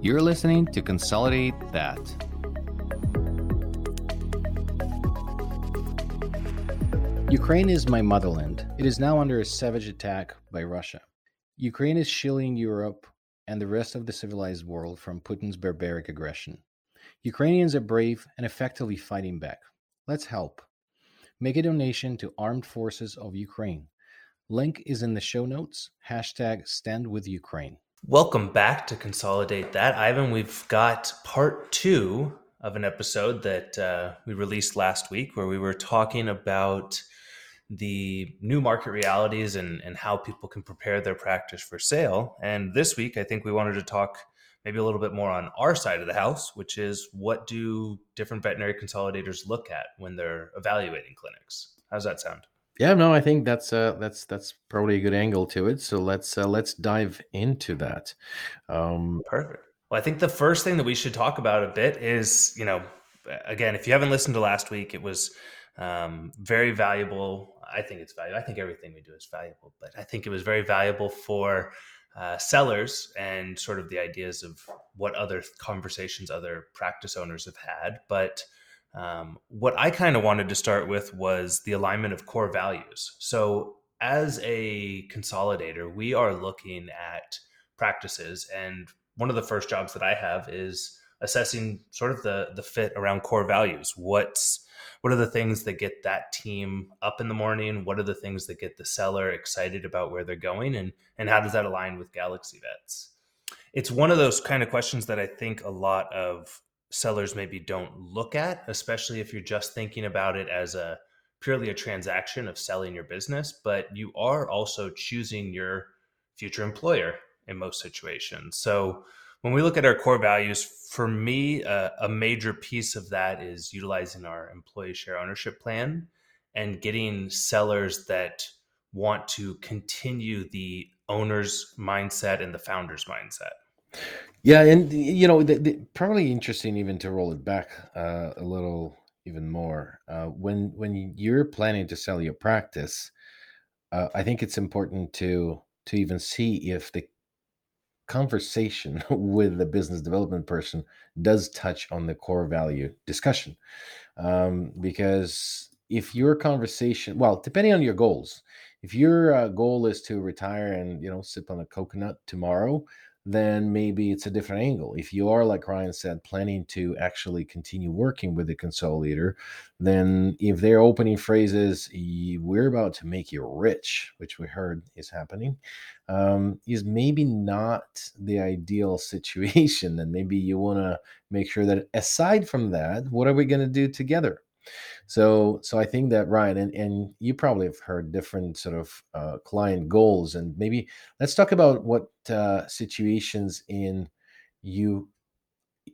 You're listening to Consolidate That. Ukraine is my motherland. It is now under a savage attack by Russia. Ukraine is shielding Europe and the rest of the civilized world from Putin's barbaric aggression. Ukrainians are brave and effectively fighting back. Let's help. Make a donation to Armed Forces of Ukraine. Link is in the show notes. Hashtag Stand with Ukraine. Welcome back to Consolidate That. Ivan, we've got part two of an episode that uh, we released last week where we were talking about the new market realities and, and how people can prepare their practice for sale. And this week, I think we wanted to talk maybe a little bit more on our side of the house, which is what do different veterinary consolidators look at when they're evaluating clinics? How's that sound? Yeah, no, I think that's uh, that's that's probably a good angle to it. So let's uh, let's dive into that. Um, Perfect. Well, I think the first thing that we should talk about a bit is, you know, again, if you haven't listened to last week, it was um, very valuable. I think it's valuable. I think everything we do is valuable, but I think it was very valuable for uh, sellers and sort of the ideas of what other conversations other practice owners have had. But um, what I kind of wanted to start with was the alignment of core values. So, as a consolidator, we are looking at practices, and one of the first jobs that I have is assessing sort of the the fit around core values. What's what are the things that get that team up in the morning? What are the things that get the seller excited about where they're going, and and how does that align with Galaxy Vets? It's one of those kind of questions that I think a lot of sellers maybe don't look at, especially if you're just thinking about it as a purely a transaction of selling your business, but you are also choosing your future employer in most situations. So when we look at our core values, for me, uh, a major piece of that is utilizing our employee share ownership plan and getting sellers that want to continue the owner's mindset and the founder's mindset. Yeah, and you know, the, the, probably interesting even to roll it back uh, a little even more. Uh, when when you're planning to sell your practice, uh, I think it's important to to even see if the conversation with the business development person does touch on the core value discussion, um, because if your conversation, well, depending on your goals, if your uh, goal is to retire and you know sip on a coconut tomorrow then maybe it's a different angle. If you are, like Ryan said, planning to actually continue working with the consolidator, then if their opening phrases, we're about to make you rich, which we heard is happening, um, is maybe not the ideal situation. And maybe you want to make sure that aside from that, what are we going to do together? So, so I think that Ryan and, and you probably have heard different sort of uh, client goals, and maybe let's talk about what uh, situations in you.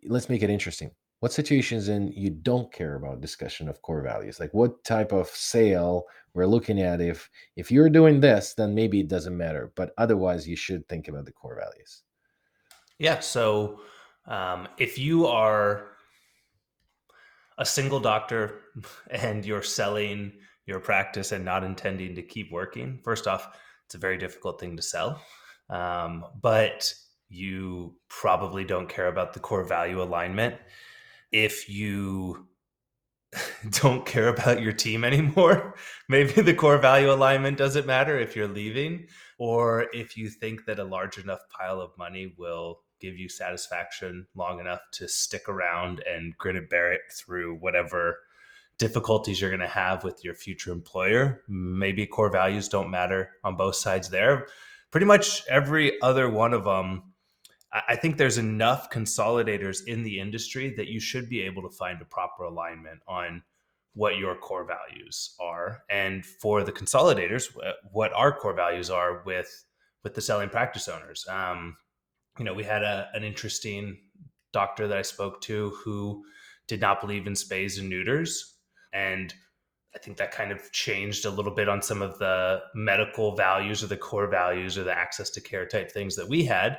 Let's make it interesting. What situations in you don't care about discussion of core values? Like what type of sale we're looking at? If if you're doing this, then maybe it doesn't matter, but otherwise you should think about the core values. Yeah. So um, if you are a single doctor and you're selling your practice and not intending to keep working, first off, it's a very difficult thing to sell. Um, but you probably don't care about the core value alignment. If you don't care about your team anymore, maybe the core value alignment doesn't matter if you're leaving, or if you think that a large enough pile of money will give you satisfaction long enough to stick around and grin and bear it through whatever difficulties you're going to have with your future employer. Maybe core values don't matter on both sides there. Pretty much every other one of them, I think there's enough consolidators in the industry that you should be able to find a proper alignment on what your core values are. And for the consolidators, what our core values are with with the selling practice owners. Um, you know, we had a, an interesting doctor that I spoke to who did not believe in spays and neuters. And I think that kind of changed a little bit on some of the medical values or the core values or the access to care type things that we had.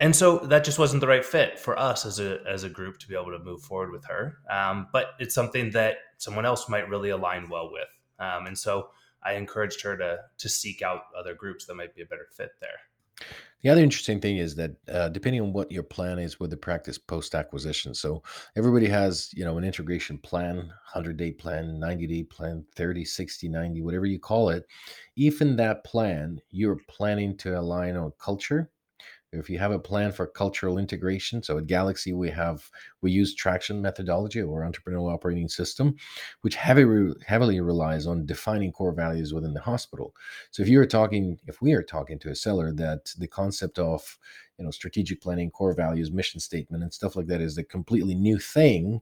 And so that just wasn't the right fit for us as a as a group to be able to move forward with her. Um, but it's something that someone else might really align well with. Um, and so I encouraged her to to seek out other groups that might be a better fit there. The other interesting thing is that uh, depending on what your plan is with the practice post acquisition, so everybody has you know an integration plan, 100 day plan, 90 day plan, 30, 60, 90, whatever you call it. If in that plan you're planning to align on culture, if you have a plan for cultural integration so at galaxy we have we use traction methodology or entrepreneurial operating system which heavily heavily relies on defining core values within the hospital. So if you're talking if we are talking to a seller that the concept of you know strategic planning core values mission statement and stuff like that is a completely new thing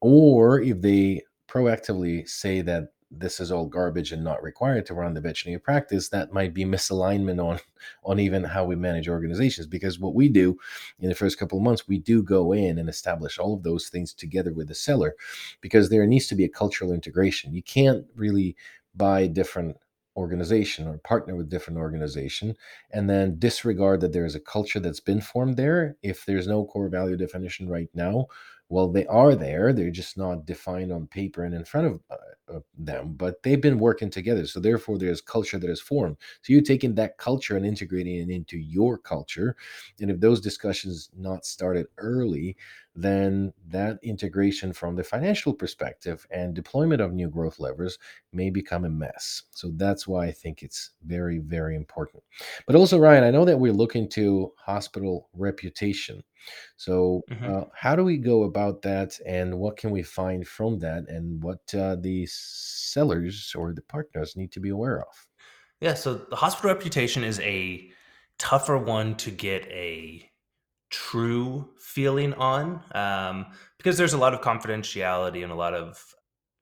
or if they proactively say that this is all garbage and not required to run the veterinary practice, that might be misalignment on on even how we manage organizations. Because what we do in the first couple of months, we do go in and establish all of those things together with the seller, because there needs to be a cultural integration. You can't really buy different organization or partner with different organization and then disregard that there is a culture that's been formed there if there's no core value definition right now well they are there they're just not defined on paper and in front of uh, them but they've been working together so therefore there's culture that is formed. So you're taking that culture and integrating it into your culture and if those discussions not started early then that integration from the financial perspective and deployment of new growth levers may become a mess. So that's why I think it's very, very important. But also, Ryan, I know that we're looking to hospital reputation. So, hmm uh, how do we go about that, and what can we find from that, and what uh, the sellers or the partners need to be aware of? Yeah, so the hospital reputation is a tougher one to get a true feeling on um, because there's a lot of confidentiality and a lot of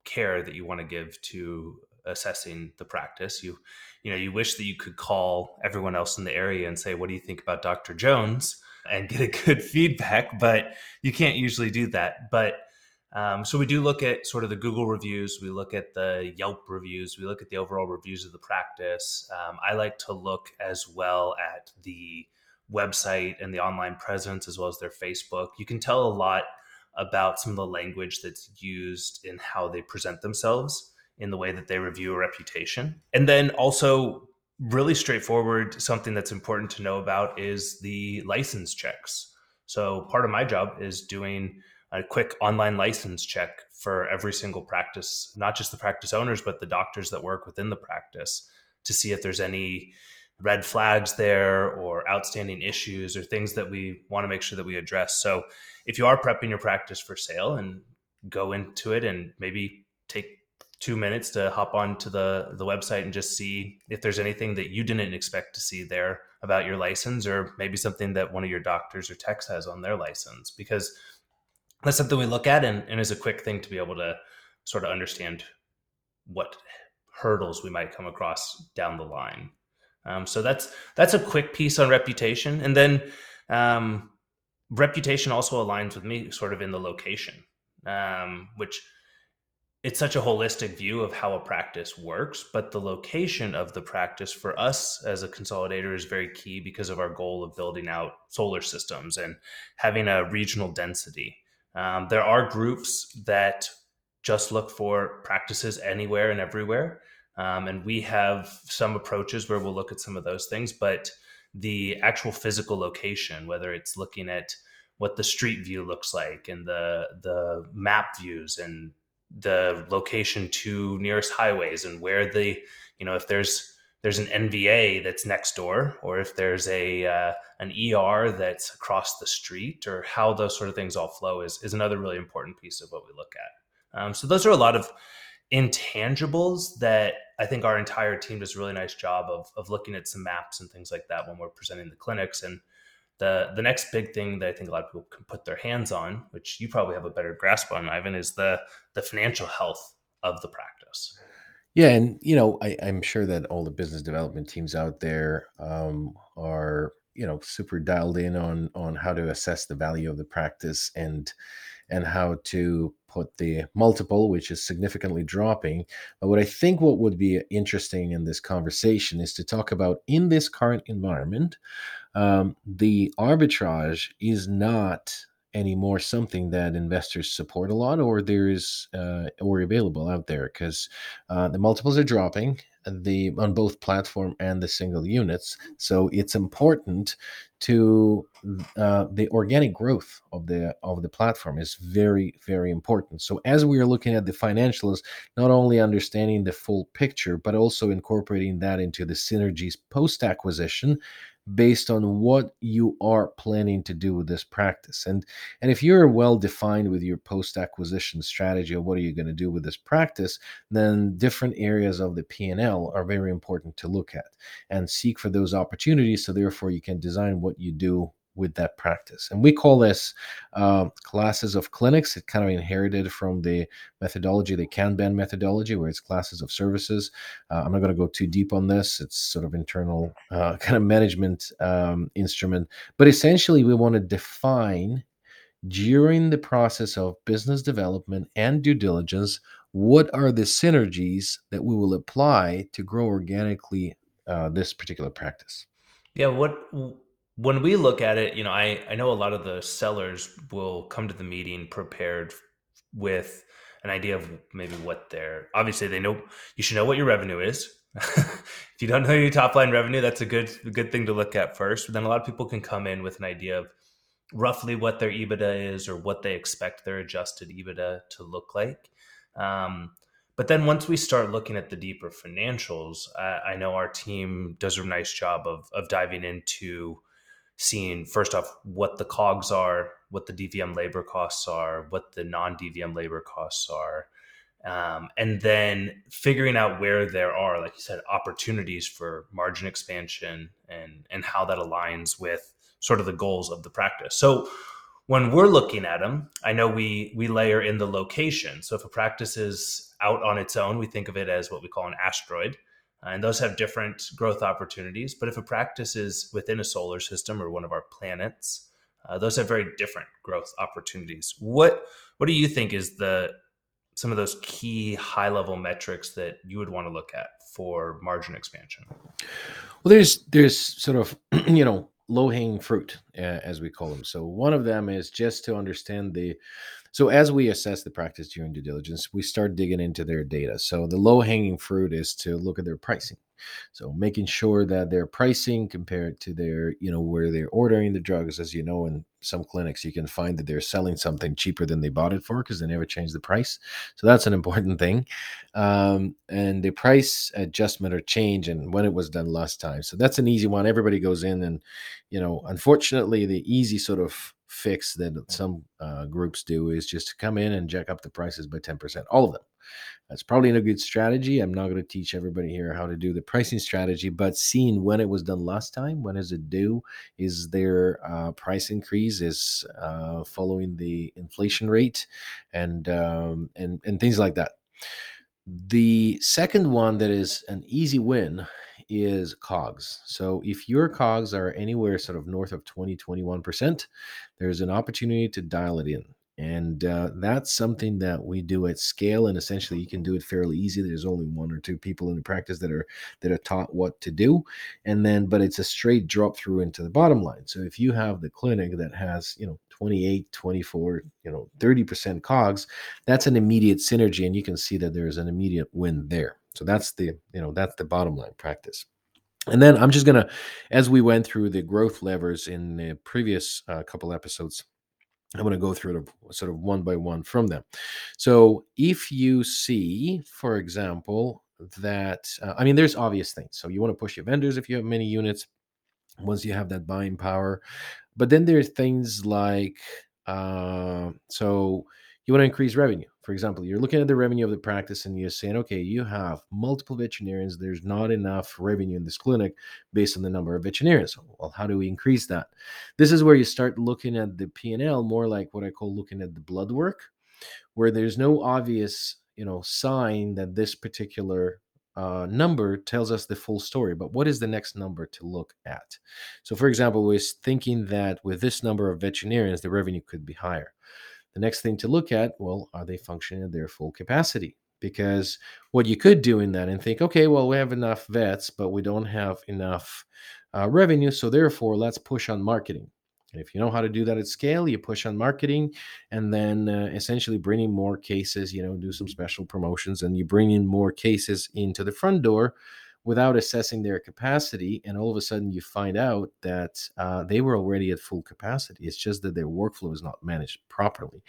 care that you want to give to assessing the practice. You you know you wish that you could call everyone else in the area and say, "What do you think about Dr. Jones?" and get a good feedback, but you can't usually do that. But um, so we do look at sort of the Google reviews, we look at the Yelp reviews, we look at the overall reviews of the practice. Um, I like to look as well at the website and the online presence as well as their Facebook. You can tell a lot about some of the language that's used in how they present themselves in the way that they review a reputation. And then also really straightforward something that's important to know about is the license checks. So part of my job is doing a quick online license check for every single practice, not just the practice owners, but the doctors that work within the practice to see if there's any red flags there or outstanding issues or things that we want to make sure that we address. So if you are prepping your practice for sale and go into it and maybe take two minutes to hop onto the the website and just see if there's anything that you didn't expect to see there about your license or maybe something that one of your doctors or techs has on their license because that's something we look at and, and is a quick thing to be able to sort of understand what hurdles we might come across down the line um, so that's that's a quick piece on reputation, and then um, reputation also aligns with me sort of in the location, um, which it's such a holistic view of how a practice works. But the location of the practice for us as a consolidator is very key because of our goal of building out solar systems and having a regional density. Um, there are groups that just look for practices anywhere and everywhere. Um, and we have some approaches where we'll look at some of those things, but the actual physical location, whether it's looking at what the street view looks like and the the map views and the location to nearest highways and where the you know if there's there's an NVA that's next door or if there's a uh, an ER that's across the street or how those sort of things all flow is is another really important piece of what we look at. Um, so those are a lot of intangibles that I think our entire team does a really nice job of, of looking at some maps and things like that when we're presenting the clinics. And the the next big thing that I think a lot of people can put their hands on, which you probably have a better grasp on, Ivan, is the the financial health of the practice. Yeah, and you know, I, I'm sure that all the business development teams out there um, are you know super dialed in on on how to assess the value of the practice and and how to put the multiple, which is significantly dropping. But what I think what would be interesting in this conversation is to talk about in this current environment, um, the arbitrage is not anymore something that investors support a lot or there is uh, or available out there because uh, the multiples are dropping the on both platform and the single units so it's important to uh, the organic growth of the of the platform is very very important. So as we are looking at the financials not only understanding the full picture but also incorporating that into the synergies post acquisition based on what you are planning to do with this practice. And and if you're well defined with your post acquisition strategy of what are you going to do with this practice then different areas of the p&l are very important to look at and seek for those opportunities so therefore you can design what you do with that practice. And we call this uh, classes of clinics. It kind of inherited from the methodology, the Kanban methodology, where it's classes of services. Uh, I'm not going to go too deep on this. It's sort of internal uh, kind of management um, instrument. But essentially, we want to define during the process of business development and due diligence what are the synergies that we will apply to grow organically uh, this particular practice. Yeah, what when we look at it, you know, I, I know a lot of the sellers will come to the meeting prepared with an idea of maybe what they're obviously they know you should know what your revenue is. if you don't know your top line revenue, that's a good a good thing to look at first. But then a lot of people can come in with an idea of roughly what their EBITDA is or what they expect their adjusted EBITDA to look like. Um, but then once we start looking at the deeper financials, I, I know our team does a nice job of of diving into seeing first off what the cogs are, what the DVM labor costs are, what the non DVM labor costs are, um, and then figuring out where there are, like you said, opportunities for margin expansion and and how that aligns with sort of the goals of the practice. So when we're looking at them, I know we we layer in the location. So if a practice is out on its own, we think of it as what we call an asteroid and those have different growth opportunities. But if a practice is within a solar system or one of our planets, uh, those have very different growth opportunities. What what do you think is the some of those key high level metrics that you would want to look at for margin expansion? Well, there's there's sort of you know low hanging fruit uh, as we call them. So one of them is just to understand the so as we assess the practice during due diligence, we start digging into their data. So the low hanging fruit is to look at their pricing. So making sure that their pricing compared to their, you know, where they're ordering the drugs, as you know, in some clinics, you can find that they're selling something cheaper than they bought it for because they never change the price. So that's an important thing. Um, and the price adjustment or change and when it was done last time. So that's an easy one. Everybody goes in and, you know, unfortunately, the easy sort of fix that some uh, groups do is just to come in and jack up the prices by 10%, all of them. That's probably a good strategy. I'm not going to teach everybody here how to do the pricing strategy, but seeing when it was done last time, when is it due? Is there uh, price increase? Is uh, following the inflation rate, and um, and and things like that. The second one that is an easy win is cogs. So if your cogs are anywhere sort of north of 20, 21%, there's an opportunity to dial it in. And uh, that's something that we do at scale, and essentially you can do it fairly easy. There's only one or two people in the practice that are that are taught what to do, and then but it's a straight drop through into the bottom line. So if you have the clinic that has you know 28, 24, you know 30% cogs, that's an immediate synergy, and you can see that there's an immediate win there. So that's the you know that's the bottom line practice. And then I'm just gonna, as we went through the growth levers in the previous uh, couple episodes, I'm going to go through it sort of one by one from them. So if you see, for example, that uh, I mean, there's obvious things. So you want to push your vendors if you have many units. Once you have that buying power, but then there's things like uh, so you want to increase revenue. For example, you're looking at the revenue of the practice and you're saying, okay, you have multiple veterinarians. There's not enough revenue in this clinic based on the number of veterinarians. Well, how do we increase that? This is where you start looking at the P&L more like what I call looking at the blood work, where there's no obvious, you know, sign that this particular uh, number tells us the full story, but what is the next number to look at? So, for example, we're thinking that with this number of veterinarians, the revenue could be higher. The next thing to look at, well, are they functioning at their full capacity? Because what you could do in that and think, okay, well, we have enough vets, but we don't have enough uh, revenue. So therefore, let's push on marketing. And if you know how to do that at scale, you push on marketing and then uh, essentially bringing more cases, you know, do some special promotions and you bring in more cases into the front door without assessing their capacity. And all of a sudden, you find out that uh, they were already at full capacity. It's just that their workflow is not managed properly.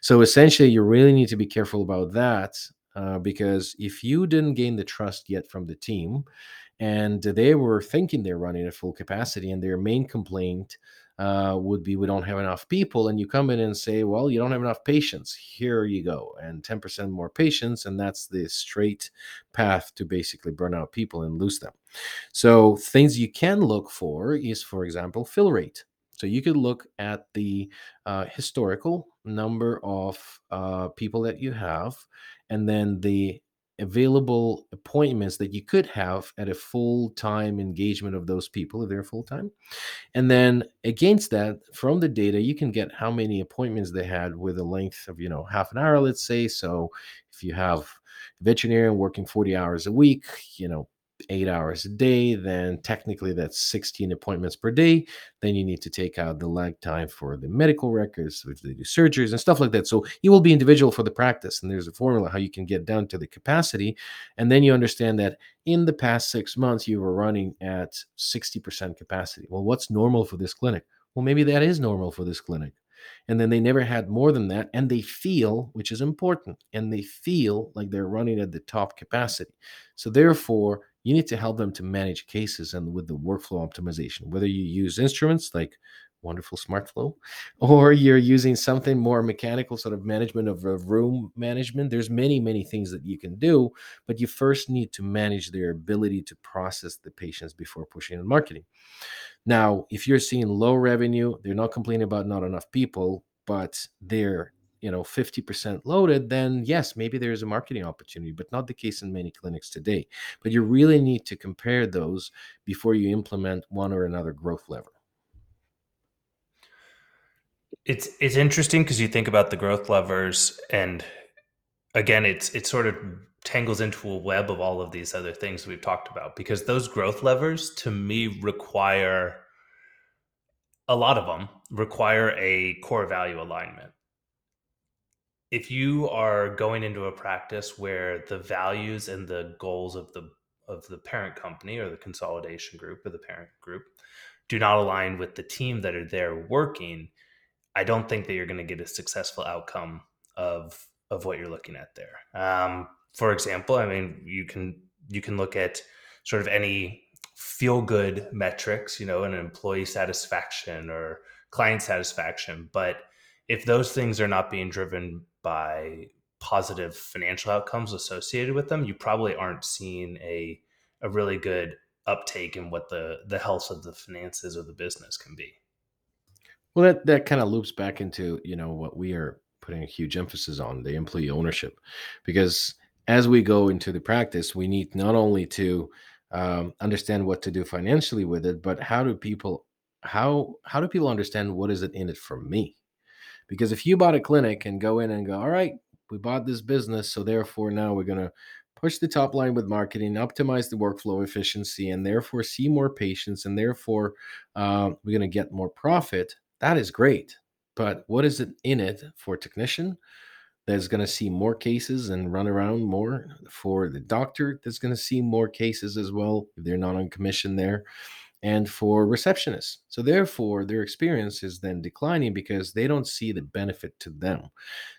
So essentially, you really need to be careful about that uh, because if you didn't gain the trust yet from the team, and they were thinking they're running at full capacity, and their main complaint uh, would be we don't have enough people. And you come in and say, well, you don't have enough patients. Here you go. And 10% more patients. And that's the straight path to basically burn out people and lose them. So, things you can look for is, for example, fill rate. So, you could look at the uh, historical number of uh, people that you have and then the available appointments that you could have at a full time engagement of those people if they're full time. And then against that, from the data, you can get how many appointments they had with a length of, you know, half an hour, let's say. So if you have a veterinarian working 40 hours a week, you know, eight hours a day, then technically that's 16 appointments per day. Then you need to take out the lag time for the medical records, if they do surgeries and stuff like that. So you will be individual for the practice. And there's a formula how you can get down to the capacity. And then you understand that in the past six months, you were running at 60% capacity. Well, what's normal for this clinic? Well, maybe that is normal for this clinic and then they never had more than that and they feel which is important and they feel like they're running at the top capacity so therefore you need to help them to manage cases and with the workflow optimization whether you use instruments like wonderful SmartFlow, or you're using something more mechanical, sort of management of, room management. There's many, many things that you can do, but you first need to manage their ability to process the patients before pushing in marketing. Now, if you're seeing low revenue, they're not complaining about not enough people, but they're you know 50% loaded then yes maybe there's a marketing opportunity but not the case in many clinics today but you really need to compare those before you implement one or another growth lever it's it's interesting because you think about the growth levers and again it's it sort of tangles into a web of all of these other things we've talked about because those growth levers to me require a lot of them require a core value alignment. If you are going into a practice where the values and the goals of the of the parent company or the consolidation group or the parent group do not align with the team that are there working, I don't think that you're going to get a successful outcome of of what you're looking at there. Um, for example, I mean, you can you can look at sort of any feel good metrics, you know, an employee satisfaction or client satisfaction. But if those things are not being driven by positive financial outcomes associated with them, you probably aren't seeing a a really good uptake in what the the health of the finances or the business can be. Well, that that kind of loops back into you know what we are putting a huge emphasis on the employee ownership, because as we go into the practice, we need not only to um, understand what to do financially with it but how do people how how do people understand what is it in it for me because if you bought a clinic and go in and go all right we bought this business so therefore now we're going to push the top line with marketing optimize the workflow efficiency and therefore see more patients and therefore uh, we're going to get more profit that is great. But what is it in it for technician that's going to see more cases and run around more? For the doctor that's going to see more cases as well if they're not on commission there and for receptionists so therefore their experience is then declining because they don't see the benefit to them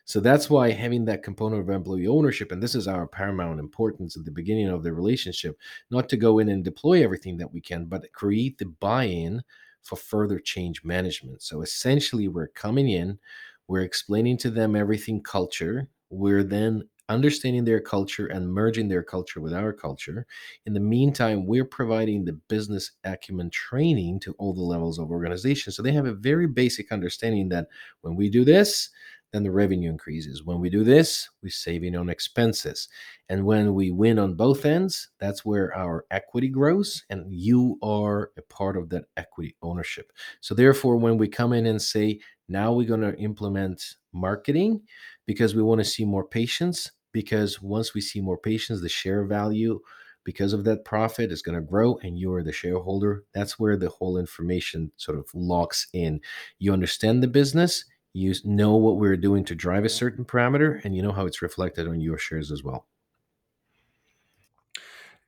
so that's why having that component of employee ownership and this is our paramount importance at the beginning of the relationship not to go in and deploy everything that we can but create the buy-in for further change management so essentially we're coming in we're explaining to them everything culture. We're then understanding their culture and merging their culture with our culture. In the meantime, we're providing the business acumen training to all the levels of organization. So they have a very basic understanding that when we do this, then the revenue increases. When we do this, we're saving on expenses. And when we win on both ends, that's where our equity grows, and you are a part of that equity ownership. So, therefore, when we come in and say, now we're going to implement marketing because we want to see more patients, because once we see more patients, the share value because of that profit is going to grow and you're the shareholder that's where the whole information sort of locks in. You understand the business you know what we're doing to drive a certain parameter and you know how it's reflected on your shares as well.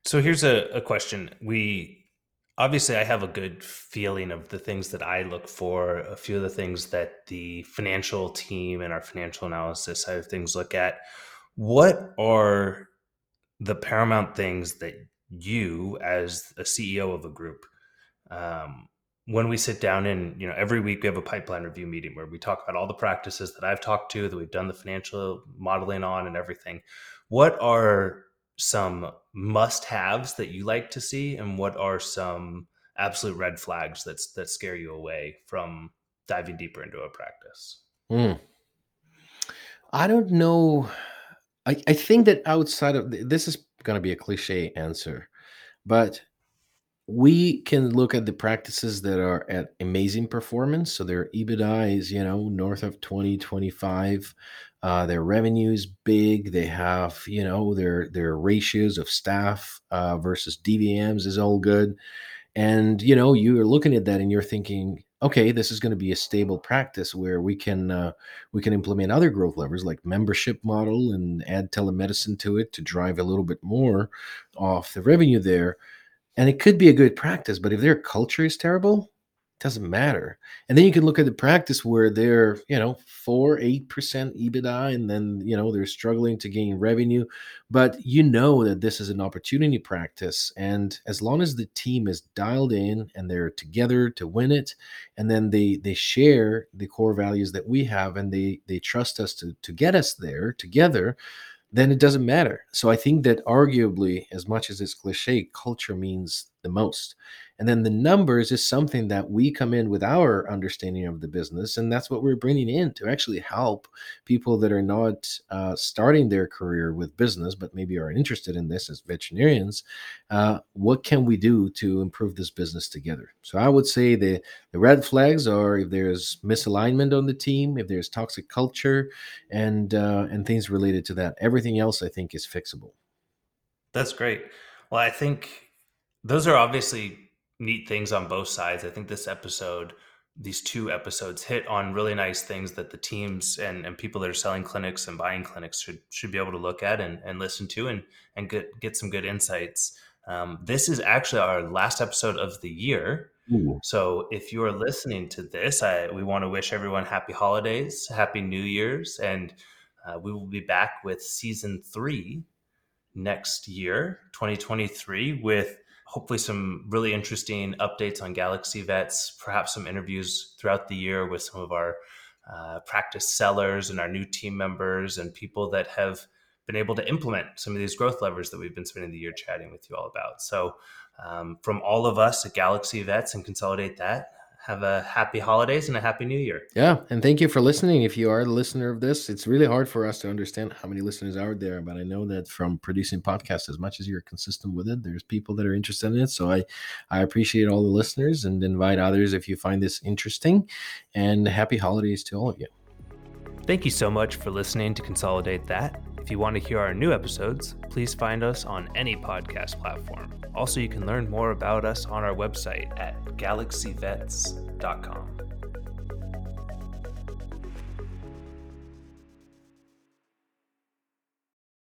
So here's a, a question. We obviously i have a good feeling of the things that i look for a few of the things that the financial team and our financial analysis side of things look at what are the paramount things that you as a ceo of a group um, when we sit down and you know every week we have a pipeline review meeting where we talk about all the practices that i've talked to that we've done the financial modeling on and everything what are some must haves that you like to see and what are some absolute red flags that's that scare you away from diving deeper into a practice mm. i don't know I, I think that outside of this is going to be a cliche answer but we can look at the practices that are at amazing performance so their ebitda is you know north of 20 25 uh, their revenue is big. They have, you know, their their ratios of staff uh, versus DVMs is all good. And you know, you're looking at that and you're thinking, okay, this is going to be a stable practice where we can uh, we can implement other growth levers like membership model and add telemedicine to it to drive a little bit more off the revenue there. And it could be a good practice, but if their culture is terrible, doesn't matter. And then you can look at the practice where they're, you know, four, eight percent EBITDA, and then you know they're struggling to gain revenue. But you know that this is an opportunity practice. And as long as the team is dialed in and they're together to win it, and then they they share the core values that we have and they they trust us to to get us there together, then it doesn't matter. So I think that arguably, as much as it's cliche, culture means the most. And then the numbers is something that we come in with our understanding of the business. And that's what we're bringing in to actually help people that are not uh, starting their career with business, but maybe are interested in this as veterinarians. Uh, what can we do to improve this business together? So I would say the, the red flags are if there's misalignment on the team, if there's toxic culture, and uh, and things related to that. Everything else I think is fixable. That's great. Well, I think those are obviously neat things on both sides. I think this episode, these two episodes, hit on really nice things that the teams and, and people that are selling clinics and buying clinics should should be able to look at and, and listen to and and get get some good insights. Um, this is actually our last episode of the year. Ooh. So if you are listening to this, I, we want to wish everyone happy holidays, happy New Year's, and uh, we will be back with season three next year, 2023, with hopefully some really interesting updates on Galaxy Vets, perhaps some interviews throughout the year with some of our uh, practice sellers and our new team members and people that have been able to implement some of these growth levers that we've been spending the year chatting with you all about. So, um, from all of us at Galaxy Vets and Consolidate That, have a happy holidays and a happy new year. Yeah. And thank you for listening. If you are the listener of this, it's really hard for us to understand how many listeners are there. But I know that from producing podcasts, as much as you're consistent with it, there's people that are interested in it. So I, I appreciate all the listeners and invite others if you find this interesting. And happy holidays to all of you. Thank you so much for listening to Consolidate That. If you want to hear our new episodes, please find us on any podcast platform. Also, you can learn more about us on our website at galaxyvets.com.